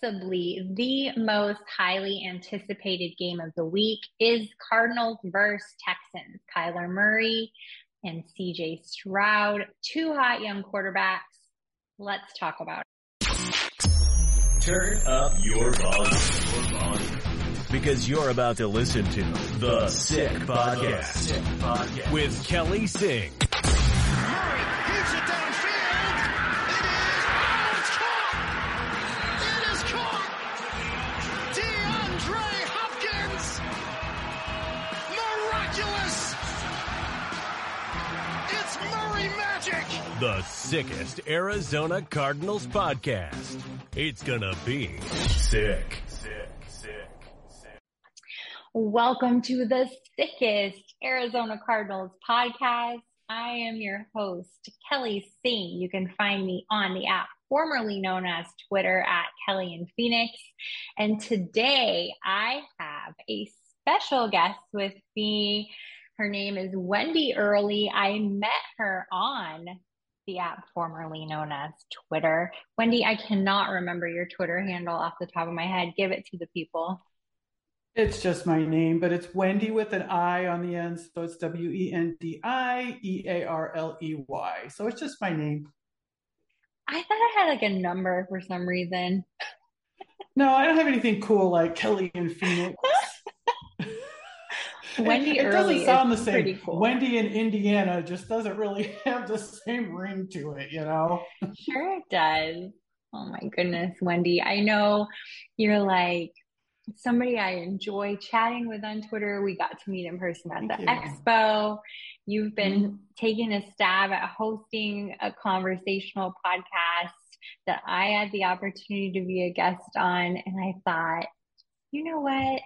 possibly the most highly anticipated game of the week is Cardinals versus Texans. Kyler Murray and CJ Stroud, two hot young quarterbacks. Let's talk about it. Turn up your volume. Because you're about to listen to The Sick Podcast, Sick Podcast. with Kelly Singh. The sickest Arizona Cardinals podcast. It's gonna be sick. Sick, sick, sick. Welcome to the sickest Arizona Cardinals podcast. I am your host, Kelly Singh. You can find me on the app formerly known as Twitter at Kelly in Phoenix. And today I have a special guest with me. Her name is Wendi Earley. I met her on the app formerly known as Twitter. Wendi, I cannot remember your Twitter handle off the top of my head. Give it to the people. It's just my name, but it's Wendi with an I on the end. So it's W E N D I E A R L E Y. So it's just my name. I thought I had like a number for some reason. no, I don't have anything cool like Kelly and Phoenix. Wendi it, it doesn't sound the same. Cool. Wendi in Indiana just doesn't really have the same ring to it, you know? Sure, it does. Oh my goodness, Wendi. I know you're like somebody I enjoy chatting with on Twitter. We got to meet in person at Thank the you. expo. You've been mm-hmm. taking a stab at hosting a conversational podcast that I had the opportunity to be a guest on. And I thought, you know what?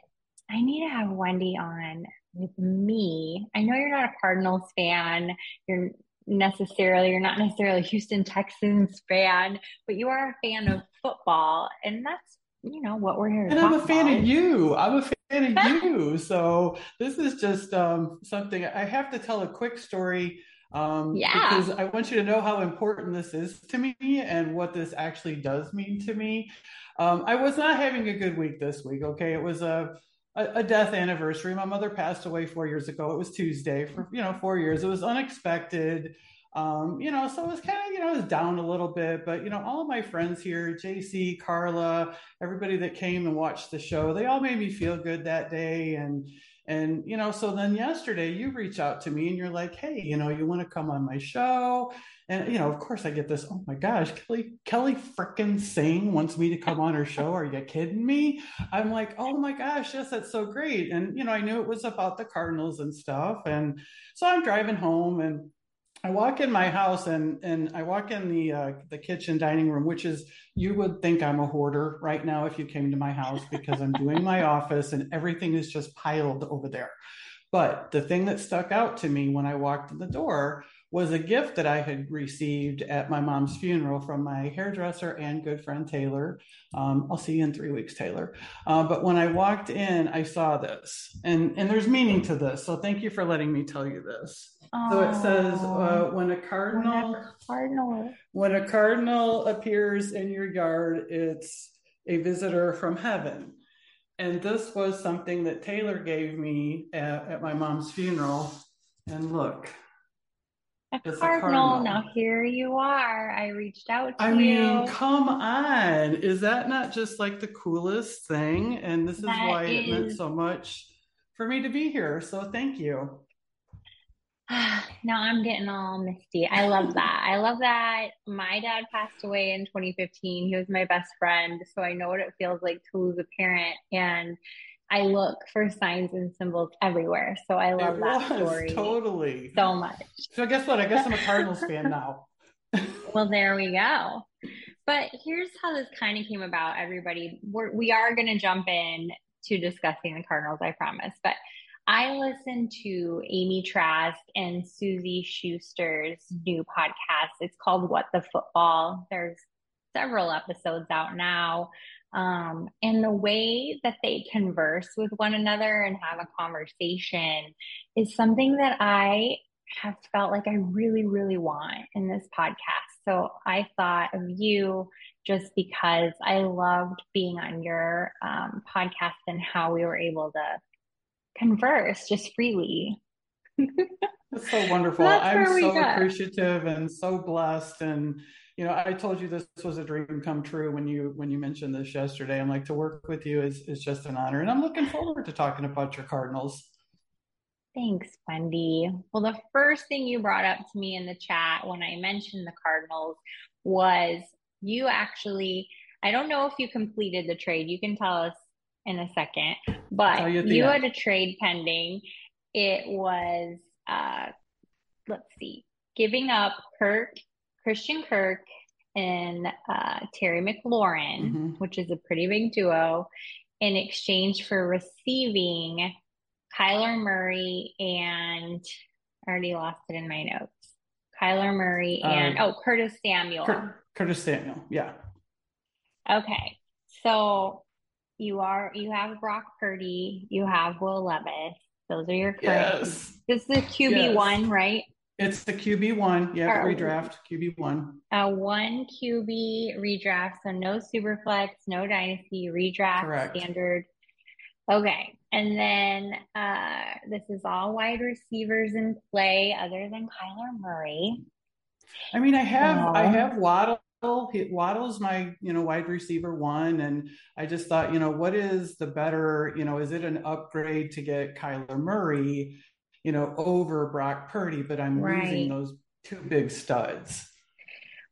I need to have Wendi on with me, I know you're not a Cardinals fan. You're necessarily, you're not necessarily a Houston Texans fan, but you are a fan of football. And that's, you know, what we're here And I'm a fan about. of you. I'm a fan of you. So this is just um, something I have to tell a quick story. Um, yeah. Because I want you to know how important this is to me and what this actually does mean to me. Um, I was not having a good week this week. Okay. It was a, a, a, death anniversary. My mother passed away four years ago. It was Tuesday for you know four years. It was unexpected. Um, you know, so it was kind of you know it was down a little bit, but you know all of my friends here, JC, Carla, everybody that came and watched the show, they all made me feel good that day, and and you know so then yesterday you reach out to me and you're like, hey, you know you want to come on my show? And you know, of course, I get this. Oh my gosh, Kelly Kelly frickin' Singh wants me to come on her show. Are you kidding me? I'm like, oh my gosh, yes, that's so great. And you know, I knew it was about the Cardinals and stuff. And so I'm driving home, and I walk in my house, and and I walk in the uh, the kitchen dining room, which is you would think I'm a hoarder right now if you came to my house because I'm doing my office and everything is just piled over there. But the thing that stuck out to me when I walked in the door was a gift that I had received at my mom's funeral from my hairdresser and good friend Taylor. Um, I'll see you in three weeks, Taylor. Uh, but when I walked in, I saw this, and and there's meaning to this. So thank you for letting me tell you this. Aww. So it says, uh, when a cardinal, when a cardinal, when a cardinal appears in your yard, it's a visitor from heaven. And this was something that Taylor gave me at, at my mom's funeral. And look, a cardinal. cardinal. Now here you are. I reached out to I you. mean, come on. Is that not just like the coolest thing? And this is that why is... it meant so much for me to be here. So thank you. now I'm getting all misty. I love that. I love that. My dad passed away in 2015. He was my best friend. So I know what it feels like to lose a parent. And I look for signs and symbols everywhere. So I love it that was, story. Totally. So much. So guess what? I guess I'm a Cardinals fan now. well, there we go. But here's how this kind of came about, everybody. We're, we are going to jump in to discussing the Cardinals, I promise. But I listened to Amy Trask and Suzy Shuster's new podcast. It's called What the Football. There's several episodes out now. Um, and the way that they converse with one another and have a conversation is something that I have felt like I really, really want in this podcast. So I thought of you just because I loved being on your um, podcast and how we were able to converse just freely. That's so wonderful. I'm so appreciative and so blessed and you know, I told you this was a dream come true when you when you mentioned this yesterday. I'm like to work with you is is just an honor, and I'm looking forward to talking about your Cardinals. Thanks, Wendi. Well, the first thing you brought up to me in the chat when I mentioned the Cardinals was you actually. I don't know if you completed the trade. You can tell us in a second, but you, you had a trade pending. It was, uh, let's see, giving up Kirk Christian Kirk and uh, Terry McLaurin, mm-hmm. which is a pretty big duo, in exchange for receiving Kyler Murray and I already lost it in my notes. Kyler Murray and uh, oh Curtis Samuel. Cur- Curtis Samuel, yeah. Okay, so you are you have Brock Purdy, you have Will Levis. Those are your current. Yes. This is QB yes. one, right? It's the QB one. Yeah, redraft QB one. A one QB redraft, so no super flex, no dynasty redraft Correct. standard. Okay, and then uh, this is all wide receivers in play, other than Kyler Murray. I mean, I have oh. I have Waddle. Waddle's my you know wide receiver one, and I just thought you know what is the better you know is it an upgrade to get Kyler Murray? you know, over Brock Purdy, but I'm right. losing those two big studs.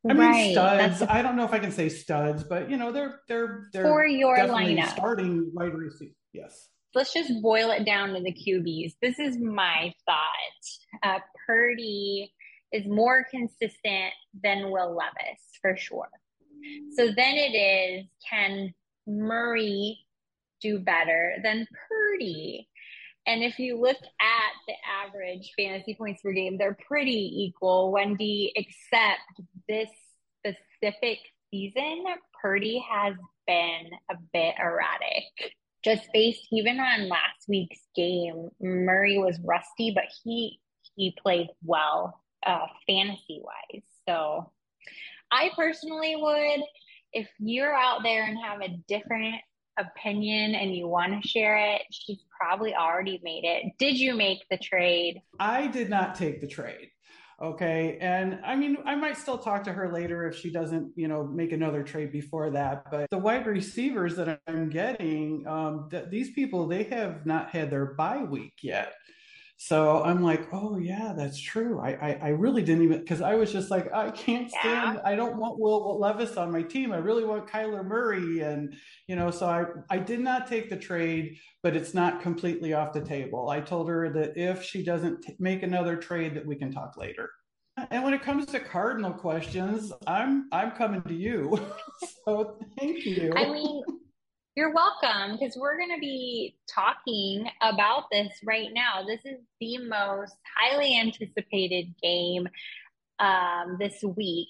I right. mean studs. I don't know if I can say studs, but you know they're they're they're for your lineup starting wide receiver. Yes. Let's just boil it down to the QBs. This is my thought. Uh, Purdy is more consistent than Will Levis for sure. So then it is can Murray do better than Purdy? And if you look at the average fantasy points per game, they're pretty equal, Wendi, except this specific season, Purdy has been a bit erratic. Just based even on last week's game, Murray was rusty, but he he played well uh, fantasy wise. So I personally would, if you're out there and have a different opinion and you want to share it, she's probably already made it. Did you make the trade? I did not take the trade. Okay. And I mean, I might still talk to her later if she doesn't, you know, make another trade before that. But the wide receivers that I'm getting, um, th- these people, they have not had their bye week yet. So I'm like, oh yeah, that's true. I I, I really didn't even because I was just like, I can't stand. Yeah. I don't want Will Levis on my team. I really want Kyler Murray, and you know, so I I did not take the trade, but it's not completely off the table. I told her that if she doesn't t- make another trade, that we can talk later. And when it comes to cardinal questions, I'm I'm coming to you. so thank you. I mean, you're welcome because we're going to be talking about this right now. This is the most highly anticipated game um, this week.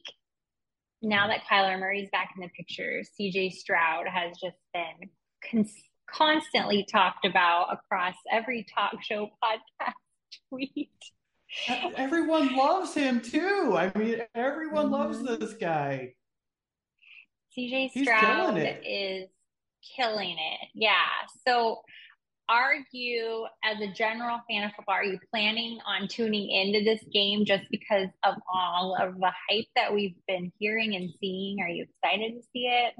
Now that Kyler Murray's back in the picture, CJ Stroud has just been cons- constantly talked about across every talk show podcast tweet. Everyone loves him too. I mean, everyone mm-hmm. loves this guy. CJ Stroud is killing it. Yeah. So are you, as a general fan of football, are you planning on tuning into this game just because of all of the hype that we've been hearing and seeing? Are you excited to see it?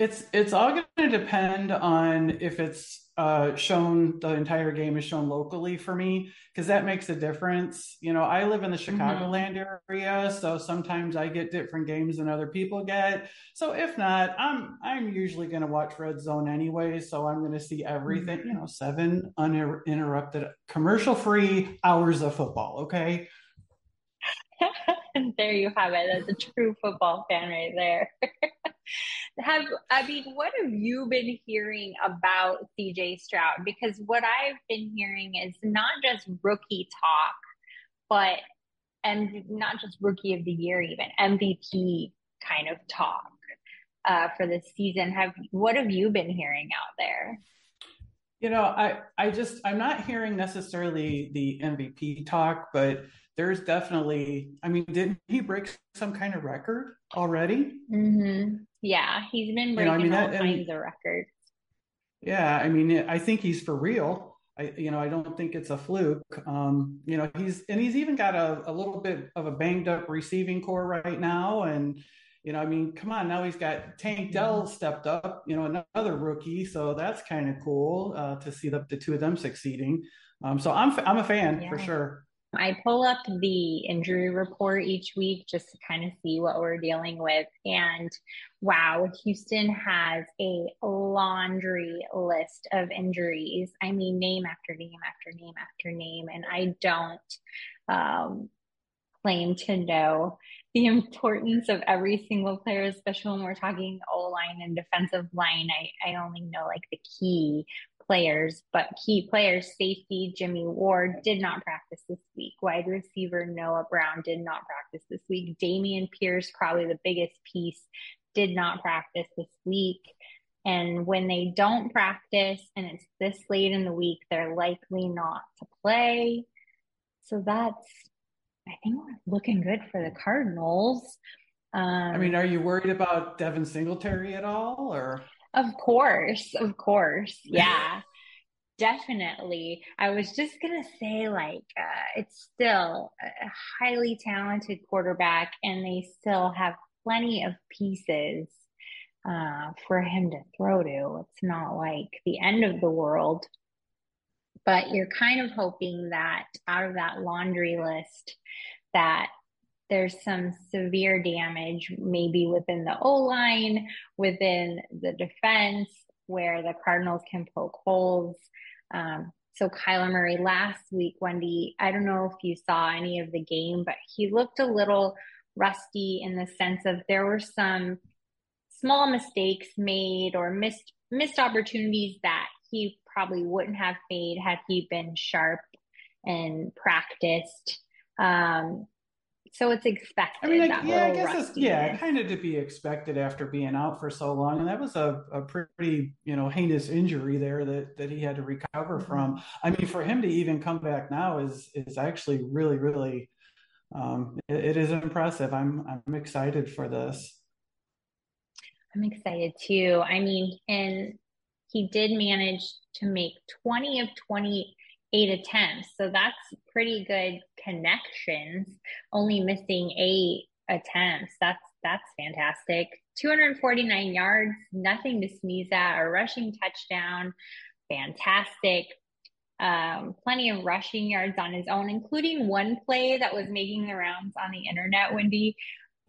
It's it's all going to depend on if it's uh, shown the entire game is shown locally for me because that makes a difference. You know, I live in the mm-hmm. Chicagoland mm-hmm. area, so sometimes I get different games than other people get. So if not, I'm I'm usually going to watch Red Zone anyway, so I'm going to see everything. Mm-hmm. You know, seven uninterrupted, commercial free hours of football. Okay. there you have it. That's a true football fan right there. have I mean, what have you been hearing about CJ Stroud? Because what I've been hearing is not just rookie talk, but and not just rookie of the year, even MVP kind of talk uh, for this season. Have what have you been hearing out there? You know, I I just I'm not hearing necessarily the MVP talk, but there's definitely. I mean, didn't he break some kind of record already? Mm-hmm. Yeah, he's been breaking you know, I mean, all that, kinds of records. Yeah, I mean, I think he's for real. I, you know, I don't think it's a fluke. Um, you know, he's and he's even got a, a little bit of a banged up receiving corps right now, and you know, I mean, come on, now he's got Tank Dell stepped up, you know, another rookie, so that's kind of cool uh, to see the, the two of them succeeding. Um, so I'm I'm a fan yeah. for sure. I pull up the injury report each week just to kind of see what we're dealing with. And wow, Houston has a laundry list of injuries. I mean, name after name after name after name. And I don't um, claim to know the importance of every single player, especially when we're talking O line and defensive line. I, I only know like the key players, but key players, safety Jimmy Ward did not practice this week. Wide receiver Noah Brown did not practice this week. Dameon Pierce, probably the biggest piece, did not practice this week. And when they don't practice and it's this late in the week, they're likely not to play. So that's, I think, looking good for the Cardinals. Um, I mean, are you worried about Devin Singletary at all, or? Of course, of course. Yeah. Definitely. I was just going to say, like, uh, it's still a highly talented quarterback, and they still have plenty of pieces uh, for him to throw to. It's not like the end of the world, but you're kind of hoping that out of that laundry list, that there's some severe damage, maybe within the O line, within the defense, where the Cardinals can poke holes. Um, so Kyler Murray last week, Wendi, I don't know if you saw any of the game, but he looked a little rusty in the sense of there were some small mistakes made or missed missed opportunities that he probably wouldn't have made had he been sharp and practiced. Um, so it's expected. I mean, yeah, I guess it's yeah, kind of to be expected after being out for so long, and that was a, a pretty you know heinous injury there that that he had to recover mm-hmm. from. I mean, for him to even come back now is is actually really really um, it, it is impressive. I'm I'm excited for this. I'm excited too. I mean, and he did manage to make 20 of 20 eight attempts. So that's pretty good connections, only missing eight attempts. That's that's fantastic. 249 yards, nothing to sneeze at, a rushing touchdown. Fantastic. Um, plenty of rushing yards on his own, including one play that was making the rounds on the internet, Wendi,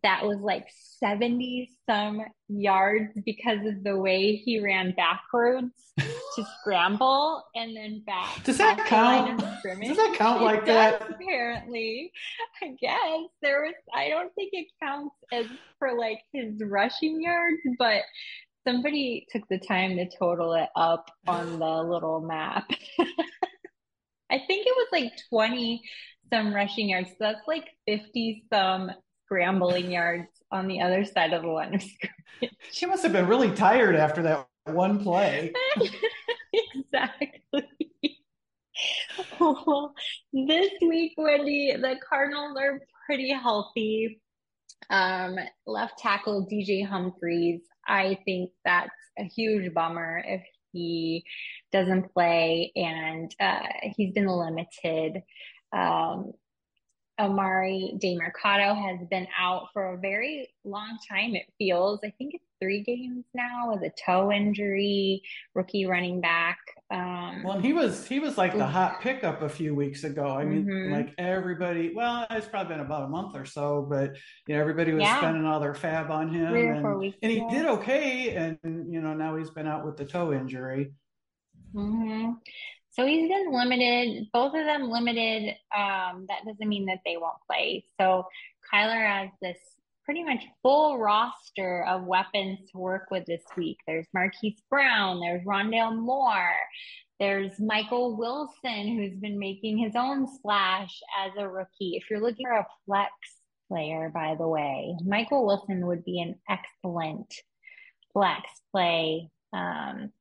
that was like 70 some yards because of the way he ran backwards to scramble and then back. Does that count? Does that count like that? Apparently, I guess there was. I don't think it counts as for like his rushing yards, but somebody took the time to total it up on the little map. I think it was like 20 some rushing yards. So that's like 50 some scrambling yards on the other side of the line of scrimmage. She must have been really tired after that one play. exactly. well, this week, Wendi, the Cardinals are pretty healthy. Um, left tackle DJ Humphries, I think that's a huge bummer if he doesn't play and uh, he's been limited. Um, Emari Demercado has been out for a very long time, it feels. I think it's three games now with a toe injury, rookie running back. Um, well, he was he was like the hot pickup a few weeks ago. I mean, mm-hmm. like everybody. Well, it's probably been about a month or so, but you know, everybody was yeah. spending all their FAAB on him, and, and he did okay. And you know, now he's been out with the toe injury. Mm-hmm. So he's been limited, both of them limited. Um, that doesn't mean that they won't play. So Kyler has this pretty much full roster of weapons to work with this week. There's Marquise Brown, there's Rondale Moore, there's Michael Wilson, who's been making his own splash as a rookie. If you're looking for a flex player, by the way, Michael Wilson would be an excellent flex play. Um,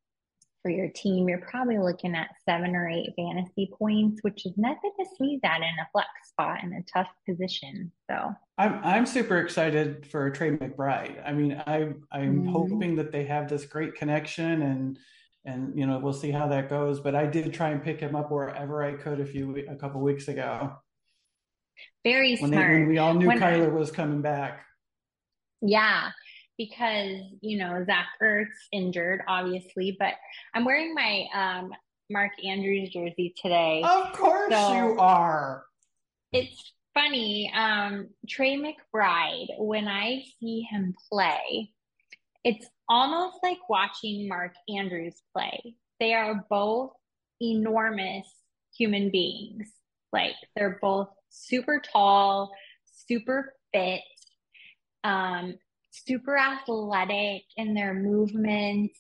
for your team, you're probably looking at seven or eight fantasy points, which is nothing to sneeze at in a flex spot in a tough position. So I'm I'm super excited for Trey McBride. I mean, I I'm mm-hmm. hoping that they have this great connection and and you know we'll see how that goes. But I did try and pick him up wherever I could a few a couple weeks ago. Very when smart. They, when we all knew when Kyler I, was coming back. Yeah, because you know Zach Ertz injured, obviously, but I'm wearing my um, Mark Andrews jersey today. Of course so you are. It's funny, um, Trey McBride. When I see him play, it's almost like watching Mark Andrews play. They are both enormous human beings. Like they're both super tall, super fit. Um, super athletic in their movements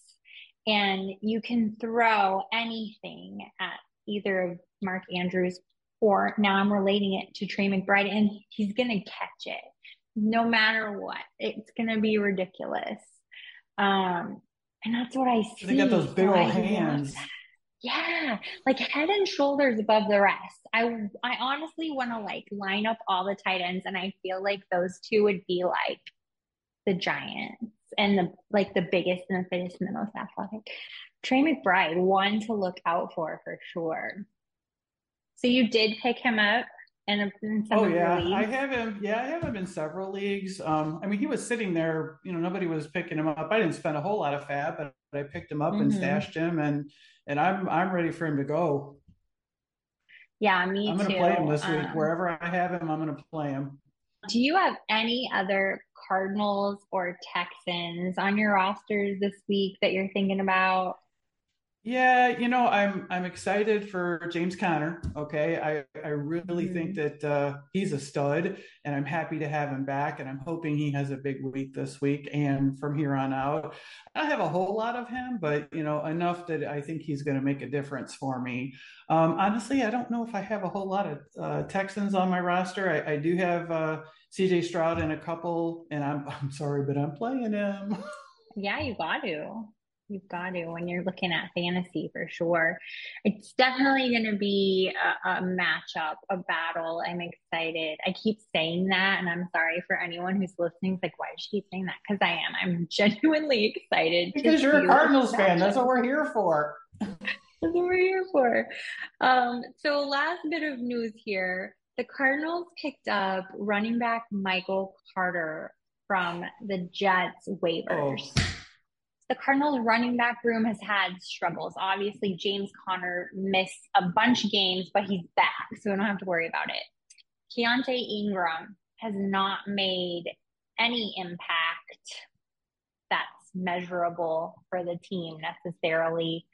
and you can throw anything at either of Mark Andrews or now I'm relating it to Trey McBride and he's going to catch it no matter what. It's going to be ridiculous. Um, and that's what I see. They got those big so old hands. Yeah, like head and shoulders above the rest. I I honestly want to like line up all the tight ends, and I feel like those two would be like the giants and the like the biggest and the fittest and the most athletic. Trey McBride, one to look out for for sure. So you did pick him up in, in some oh yeah. i have him yeah i have him in several leagues. Um i mean he was sitting there you know nobody was picking him up. I didn't spend a whole lot of FAAB, but i picked him up mm-hmm. and stashed him and and i'm i'm ready for him to go. Yeah me i'm gonna play him this week. Um, wherever i have him i'm gonna play him do you have any other Cardinals or Texans on your rosters this week that you're thinking about? Yeah, you know, I'm I'm excited for James Conner. Okay, I I really mm-hmm. think that uh, he's a stud, and I'm happy to have him back. And I'm hoping he has a big week this week and from here on out. I don't have a whole lot of him, but you know, enough that I think he's going to make a difference for me. Um, honestly, I don't know if I have a whole lot of uh, Texans on my roster. I, I do have uh, C.J. Stroud and a couple, and I'm I'm sorry, but I'm playing him. yeah, you got to. You've got to when you're looking at fantasy for sure. It's definitely going to be a, a, matchup, a battle. I'm excited. I keep saying that, and I'm sorry for anyone who's listening. It's like, why does she keep saying that? Because I am. I'm genuinely excited. Because you're a Cardinals fan. That's what we're here for. That's what we're here for. Um, so, last bit of news here the Cardinals picked up running back Michael Carter from the Jets waivers. Oh the Cardinals running back room has had struggles. Obviously, James Conner missed a bunch of games, but he's back, so we don't have to worry about it. Keaontay Ingram has not made any impact that's measurable for the team necessarily.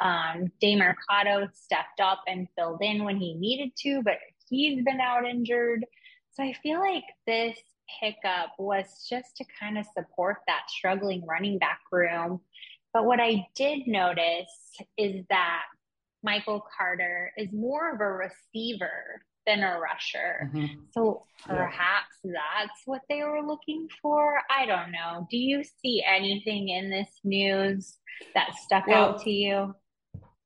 Um, Demercado stepped up and filled in when he needed to, but he's been out injured. So I feel like this pickup was just to kind of support that struggling running back room. But what I did notice is that Michael Carter is more of a receiver than a rusher. Mm-hmm. So perhaps yeah. that's what they were looking for. I don't know. Do you see anything in this news that stuck well, out to you?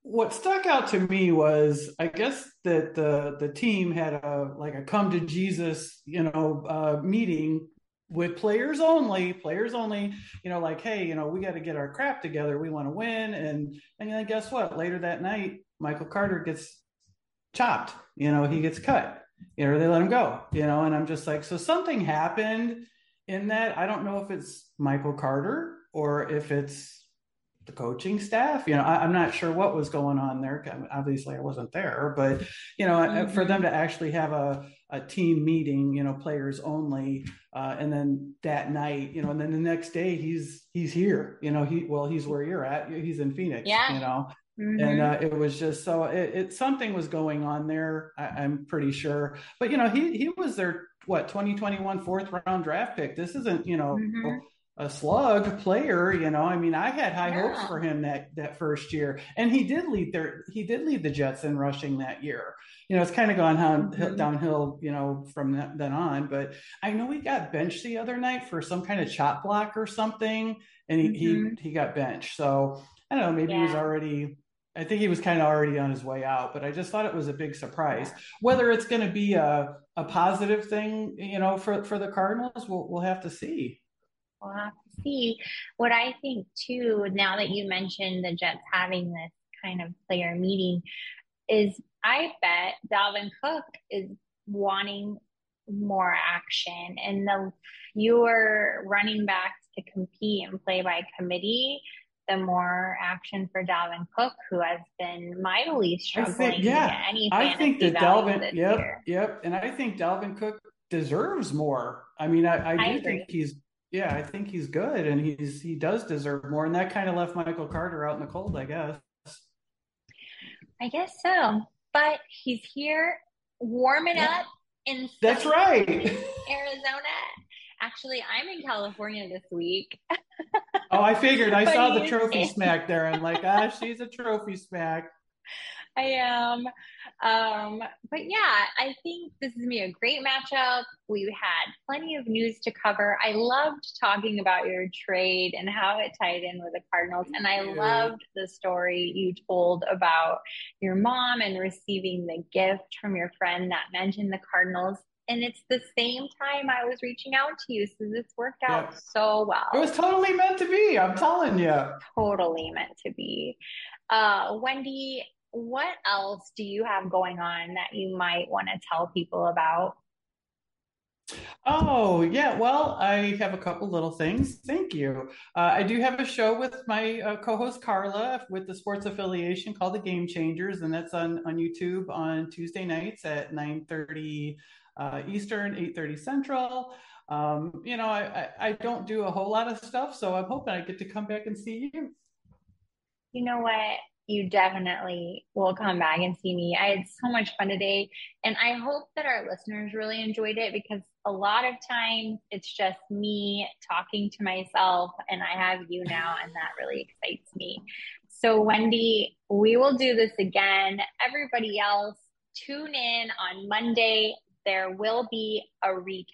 What stuck out to me was I guess that the the team had a like a come to Jesus, you know, uh, meeting with players only, players only, you know, like, hey, you know, we got to get our crap together. We want to win. And and then guess what? Later that night, Michael Carter gets chopped. You know, he gets cut. You know, they let him go. You know, and I'm just like, so something happened in that. I don't know if it's Michael Carter or if it's the coaching staff. You know, I, am not sure what was going on there. Obviously, I wasn't there, but you know, mm-hmm. for them to actually have a a team meeting, you know, players only, uh, and then that night, you know, and then the next day he's he's here. You know, he well, he's where you're at. He's in Phoenix. Yeah. You know. Mm-hmm. And uh, it was just so it, it, something was going on there. I, am pretty sure, but you know he he was their what 2021 fourth round draft pick. This isn't you know mm-hmm a slug player. You know, I mean, I had high yeah. hopes for him that that first year, and he did lead their he did lead the Jets in rushing that year. You know, it's kind of gone mm-hmm. downhill, you know, from that, then on. But I know he got benched the other night for some kind of chop block or something, and he mm-hmm. he, he got benched. So I don't know, maybe yeah. he was already. I think he was kind of already on his way out, but I just thought it was a big surprise. Whether it's going to be a, a positive thing, you know, for, for the Cardinals, we'll, we'll have to see we'll have to see. What I think too, now that you mentioned the Jets having this kind of player meeting, is I bet Dalvin Cook is wanting more action and the fewer running backs to compete and play by committee, the more action for Dalvin Cook, who has been mightily struggling I think, yeah, any I think that Dalvin, yep, year. yep, and I think Dalvin Cook deserves more. I mean, I, I do I think he's yeah, I think he's good, and he's he does deserve more, and that kind of left Michael Carter out in the cold, I guess. I guess so, but he's here warming yeah. up in. That's right, Arizona. Actually, I'm in California this week. oh, I figured. I saw the trophy smack there, I'm like, ah, she's a trophy smack. I am. Um, but yeah, I think this is be a great matchup. We had plenty of news to cover. I loved talking about your trade and how it tied in with the Cardinals. And I loved the story you told about your mom and receiving the gift from your friend that mentioned the Cardinals. And it's the same time I was reaching out to you. So this worked out yeah. so well. It was totally meant to be. I'm telling you. Totally meant to be. Uh, Wendi, what else do you have going on that you might want to tell people about? Oh, yeah. Well, I have a couple little things. Thank you. Uh, I do have a show with my uh, co host Carla with the sports affiliation called The Game Changers, and that's on, on YouTube on Tuesday nights at 9 30 uh, Eastern, 8 30 Central. Um, you know, I, I, I don't do a whole lot of stuff, so I'm hoping I get to come back and see you. You know what? You definitely will come back and see me. I had so much fun today. And I hope that our listeners really enjoyed it because a lot of times it's just me talking to myself, and I have you now, and that really excites me. So, Wendi, we will do this again. Everybody else, tune in on Monday. There will be a recap.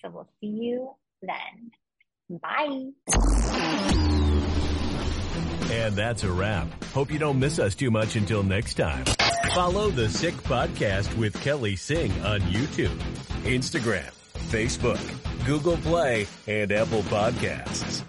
So, we'll see you then. Bye. And that's a wrap. Hope you don't miss us too much until next time. Follow the Sick Podcast with Kelly Singh on YouTube, Instagram, Facebook, Google Play, and Apple Podcasts.